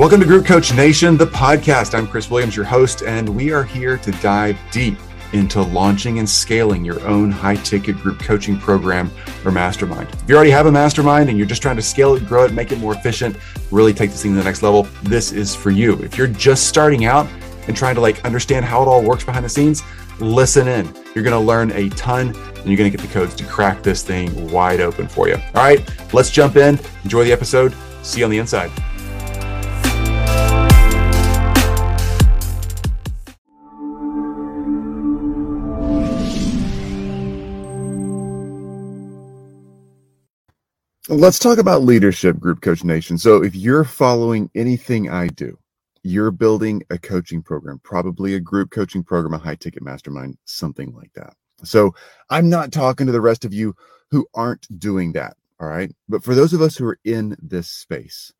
Welcome to Group Coach Nation, the podcast. I'm Chris Williams, your host, and we are here to dive deep into launching and scaling your own high ticket group coaching program or mastermind. If you already have a mastermind and you're just trying to scale it, grow it, make it more efficient, really take this thing to the next level, this is for you. If you're just starting out and trying to like understand how it all works behind the scenes, listen in. You're going to learn a ton and you're going to get the codes to crack this thing wide open for you. All right, let's jump in. Enjoy the episode. See you on the inside. Let's talk about leadership, Group Coach Nation. So, if you're following anything I do, you're building a coaching program, probably a group coaching program, a high ticket mastermind, something like that. So, I'm not talking to the rest of you who aren't doing that. All right. But for those of us who are in this space,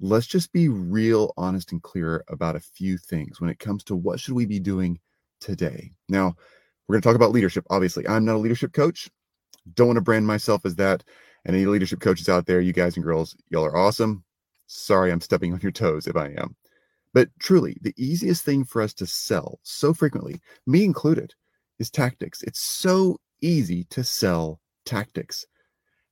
let's just be real, honest, and clear about a few things when it comes to what should we be doing today. Now, we're going to talk about leadership. Obviously, I'm not a leadership coach. Don't want to brand myself as that. And any leadership coaches out there, you guys and girls, y'all are awesome. Sorry, I'm stepping on your toes if I am. But truly, the easiest thing for us to sell so frequently, me included, is tactics. It's so easy to sell tactics.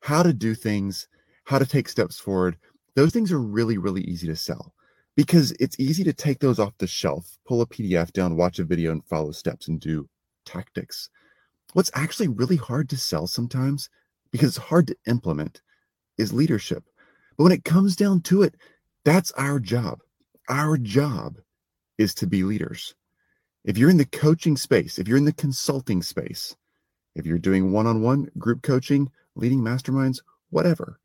How to do things, how to take steps forward. Those things are really, really easy to sell because it's easy to take those off the shelf, pull a PDF down, watch a video, and follow steps and do tactics. What's actually really hard to sell sometimes because it's hard to implement is leadership. But when it comes down to it, that's our job. Our job is to be leaders. If you're in the coaching space, if you're in the consulting space, if you're doing one on one group coaching, leading masterminds, whatever,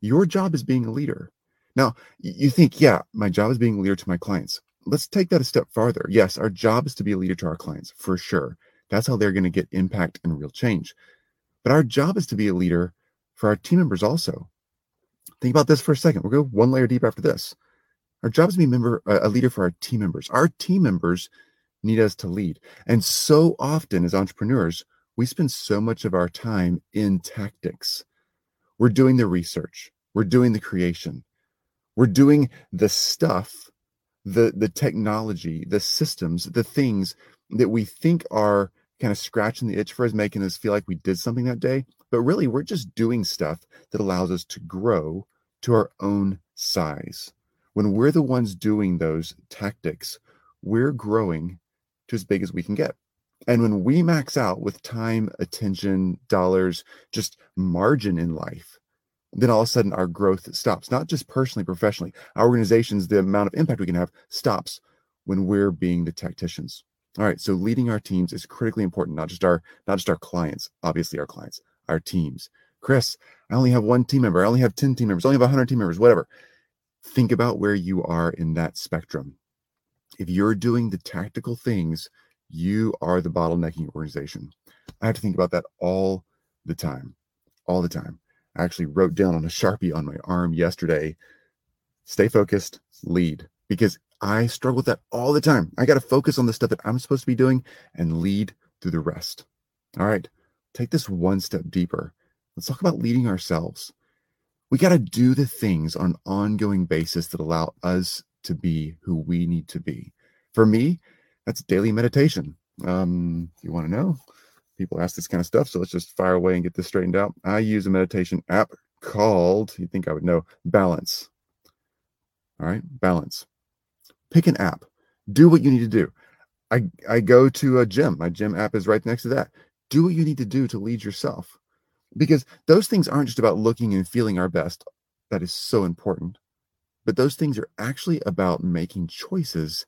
your job is being a leader. Now, you think, yeah, my job is being a leader to my clients. Let's take that a step farther. Yes, our job is to be a leader to our clients for sure. That's how they're going to get impact and real change. But our job is to be a leader for our team members also. Think about this for a second. We'll go one layer deep after this. Our job is to be member, a leader for our team members. Our team members need us to lead. And so often as entrepreneurs, we spend so much of our time in tactics. We're doing the research, we're doing the creation, we're doing the stuff, the, the technology, the systems, the things that we think are kind of scratching the itch for us, making us feel like we did something that day. But really, we're just doing stuff that allows us to grow to our own size. When we're the ones doing those tactics, we're growing to as big as we can get. And when we max out with time, attention, dollars, just margin in life, then all of a sudden our growth stops, not just personally, professionally. Our organizations, the amount of impact we can have stops when we're being the tacticians. All right, so leading our teams is critically important, not just our not just our clients, obviously our clients, our teams. Chris, I only have one team member, I only have 10 team members, I only have 100 team members, whatever. Think about where you are in that spectrum. If you're doing the tactical things, you are the bottlenecking organization. I have to think about that all the time. All the time. I actually wrote down on a Sharpie on my arm yesterday stay focused, lead. Because I struggle with that all the time. I got to focus on the stuff that I'm supposed to be doing and lead through the rest. All right, take this one step deeper. Let's talk about leading ourselves. We got to do the things on an ongoing basis that allow us to be who we need to be. For me, that's daily meditation. Um, you want to know? People ask this kind of stuff, so let's just fire away and get this straightened out. I use a meditation app called, you think I would know, Balance. All right, Balance pick an app. Do what you need to do. I i go to a gym. My gym app is right next to that. Do what you need to do to lead yourself. Because those things aren't just about looking and feeling our best. That is so important. But those things are actually about making choices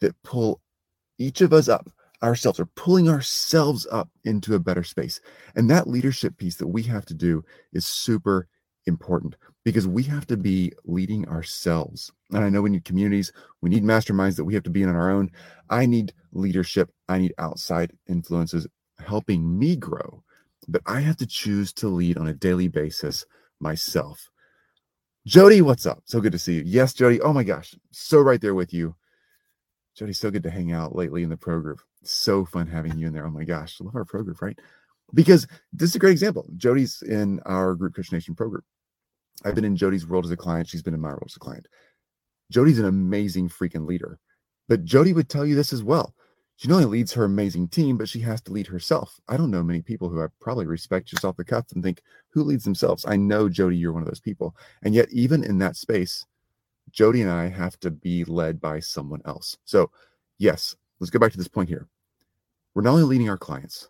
that pull each of us up ourselves or pulling ourselves up into a better space. And that leadership piece that we have to do is super important because we have to be leading ourselves. And I know we need communities, we need masterminds that we have to be in on our own. I need leadership, I need outside influences helping me grow, but I have to choose to lead on a daily basis myself. Jody, what's up? So good to see you. Yes, Jody. Oh my gosh, so right there with you. Jody, so good to hang out lately in the pro group. So fun having you in there. Oh my gosh, I love our pro group, right? Because this is a great example. Jody's in our Group Coach Nation pro group. I've been in Jody's world as a client. She's been in my world as a client. Jody's an amazing freaking leader. But Jody would tell you this as well. She not only leads her amazing team, but she has to lead herself. I don't know many people who I probably respect just off the cuff and think, who leads themselves? I know, Jody, you're one of those people. And yet, even in that space, Jody and I have to be led by someone else. So, yes, let's go back to this point here. We're not only leading our clients,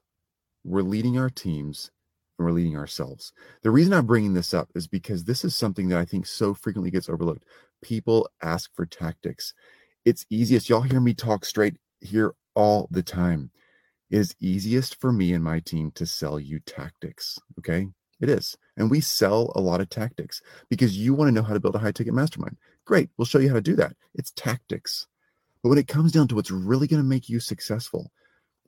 we're leading our teams and we're leading ourselves. The reason I'm bringing this up is because this is something that I think so frequently gets overlooked. People ask for tactics. It's easiest. Y'all hear me talk straight here all the time. It is easiest for me and my team to sell you tactics. Okay. It is. And we sell a lot of tactics because you want to know how to build a high ticket mastermind. Great. We'll show you how to do that. It's tactics. But when it comes down to what's really going to make you successful,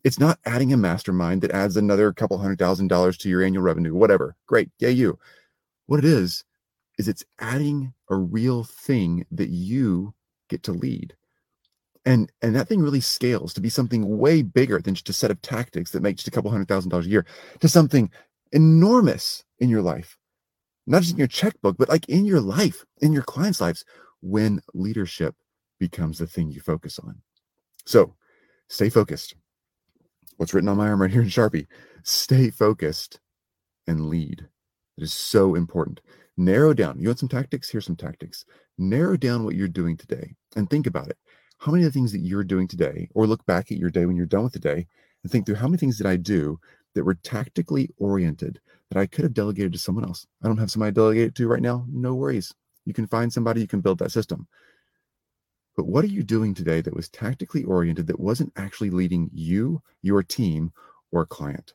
it's not adding a mastermind that adds another couple hundred thousand dollars to your annual revenue, whatever. Great. Yay, you. What it is, is it's adding a real thing that you get to lead and and that thing really scales to be something way bigger than just a set of tactics that make just a couple hundred thousand dollars a year to something enormous in your life not just in your checkbook but like in your life in your clients lives when leadership becomes the thing you focus on so stay focused what's written on my arm right here in sharpie stay focused and lead it is so important narrow down you want some tactics here's some tactics narrow down what you're doing today and think about it how many of the things that you're doing today, or look back at your day when you're done with the day and think through how many things did I do that were tactically oriented that I could have delegated to someone else. I don't have somebody to delegate it to right now. No worries. You can find somebody, you can build that system. But what are you doing today that was tactically oriented that wasn't actually leading you, your team, or client?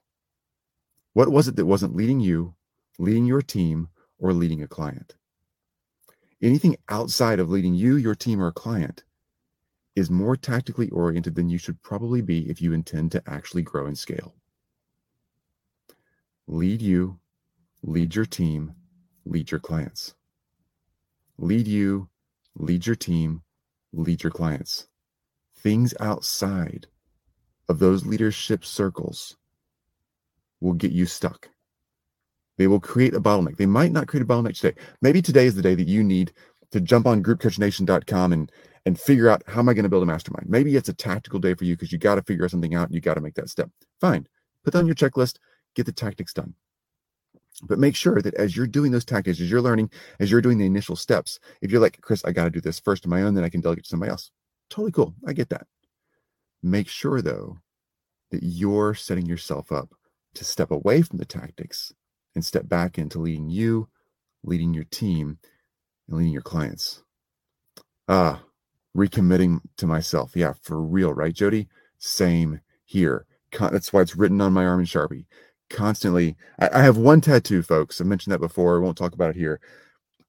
What was it that wasn't leading you, leading your team, or leading a client? Anything outside of leading you, your team, or a client is more tactically oriented than you should probably be if you intend to actually grow and scale. Lead you, lead your team, lead your clients. Lead you, lead your team, lead your clients. Things outside of those leadership circles will get you stuck. They will create a bottleneck. They might not create a bottleneck today. Maybe today is the day that you need to jump on groupcoachnation.com and and figure out how am I going to build a mastermind. Maybe it's a tactical day for you because you got to figure something out and you got to make that step. Fine. Put that on your checklist, get the tactics done. But make sure that as you're doing those tactics, as you're learning, as you're doing the initial steps, if you're like, Chris, I got to do this first on my own, then I can delegate to somebody else. Totally cool. I get that. Make sure, though, that you're setting yourself up to step away from the tactics and step back into leading you, leading your team, and leading your clients. Ah, recommitting to myself. Yeah, for real, right, Jody? Same here. That's why it's written on my arm in Sharpie. Constantly, I, I have one tattoo, folks. I mentioned that before. I won't talk about it here.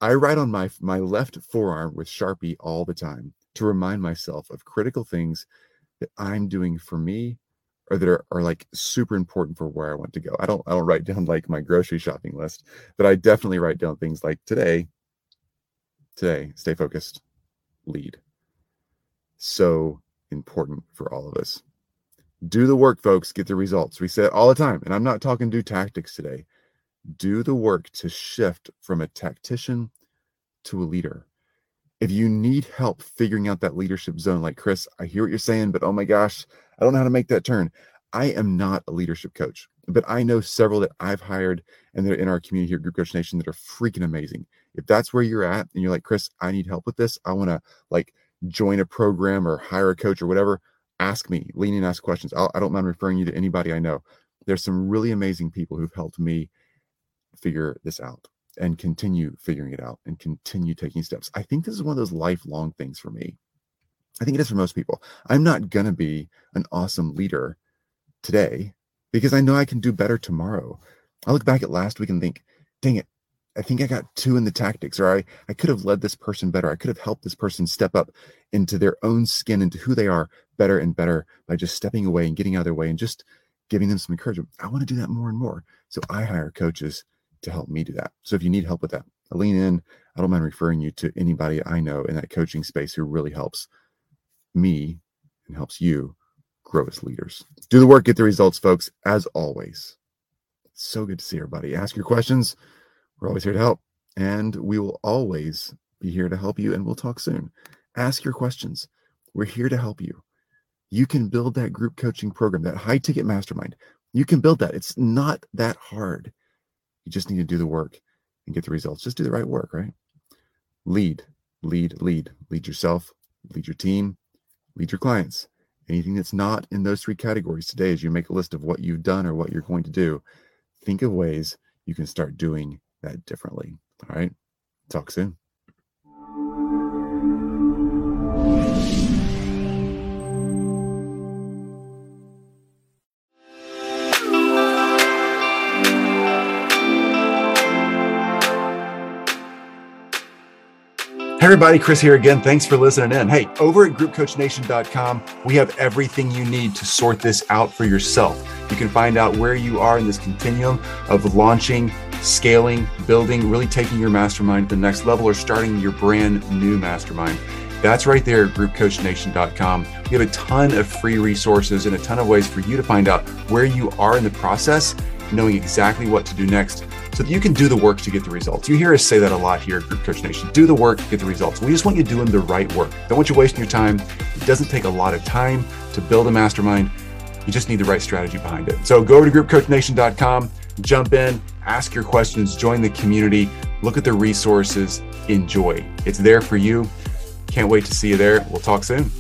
I write on my my left forearm with Sharpie all the time to remind myself of critical things that I'm doing for me or that are, are like super important for where I want to go. I don't I don't write down like my grocery shopping list, but I definitely write down things like today, today, stay focused, lead so important for all of us. Do the work, folks, get the results. We say it all the time, and I'm not talking do tactics today. Do the work to shift from a tactician to a leader. If you need help figuring out that leadership zone, like Chris, I hear what you're saying, but oh my gosh, I don't know how to make that turn. I am not a leadership coach, but I know several that I've hired and they're in our community here, Group Coach Nation, that are freaking amazing. If that's where you're at and you're like, Chris, I need help with this, I want to like join a program or hire a coach or whatever, ask me, lean in, ask questions. I'll, I do not mind referring you to anybody I know. There's some really amazing people who've helped me figure this out and continue figuring it out and continue taking steps. I think this is one of those lifelong things for me. I think it is for most people. I'm not going to be an awesome leader today because I know I can do better tomorrow. I look back at last week and think, dang it, I think I got two in the tactics, or I, I could have led this person better. I could have helped this person step up into their own skin, into who they are better and better by just stepping away and getting out of their way and just giving them some encouragement. I want to do that more and more. So I hire coaches to help me do that. So if you need help with that, I lean in. I don't mind referring you to anybody I know in that coaching space who really helps me and helps you grow as leaders. Do the work, get the results, folks, as always. so good to see everybody. Ask your questions we're always here to help. And we will always be here to help you, and we'll talk soon. Ask your questions. We're here to help you. You can build that group coaching program, that high ticket mastermind. You can build that. It's not that hard. You just need to do the work and get the results. Just do the right work, right? Lead, lead, lead. Lead yourself, lead your team, lead your clients. Anything that's not in those three categories today, as you make a list of what you've done or what you're going to do, think of ways you can start doing that differently. All right. Talk soon. Everybody, Chris here again. Thanks for listening in. Hey, over at groupcoachnation.com, we have everything you need to sort this out for yourself. You can find out where you are in this continuum of launching, scaling, building, really taking your mastermind to the next level or starting your brand new mastermind. That's right there at groupcoachnation.com. We have a ton of free resources and a ton of ways for you to find out where you are in the process, knowing exactly what to do next so that you can do the work to get the results. You hear us say that a lot here at Group Coach Nation. Do the work, get the results. We just want you doing the right work. Don't want you wasting your time. It doesn't take a lot of time to build a mastermind. You just need the right strategy behind it. So go over to groupcoachnation.com, jump in, ask your questions, join the community, look at the resources, enjoy. It's there for you. Can't wait to see you there. We'll talk soon.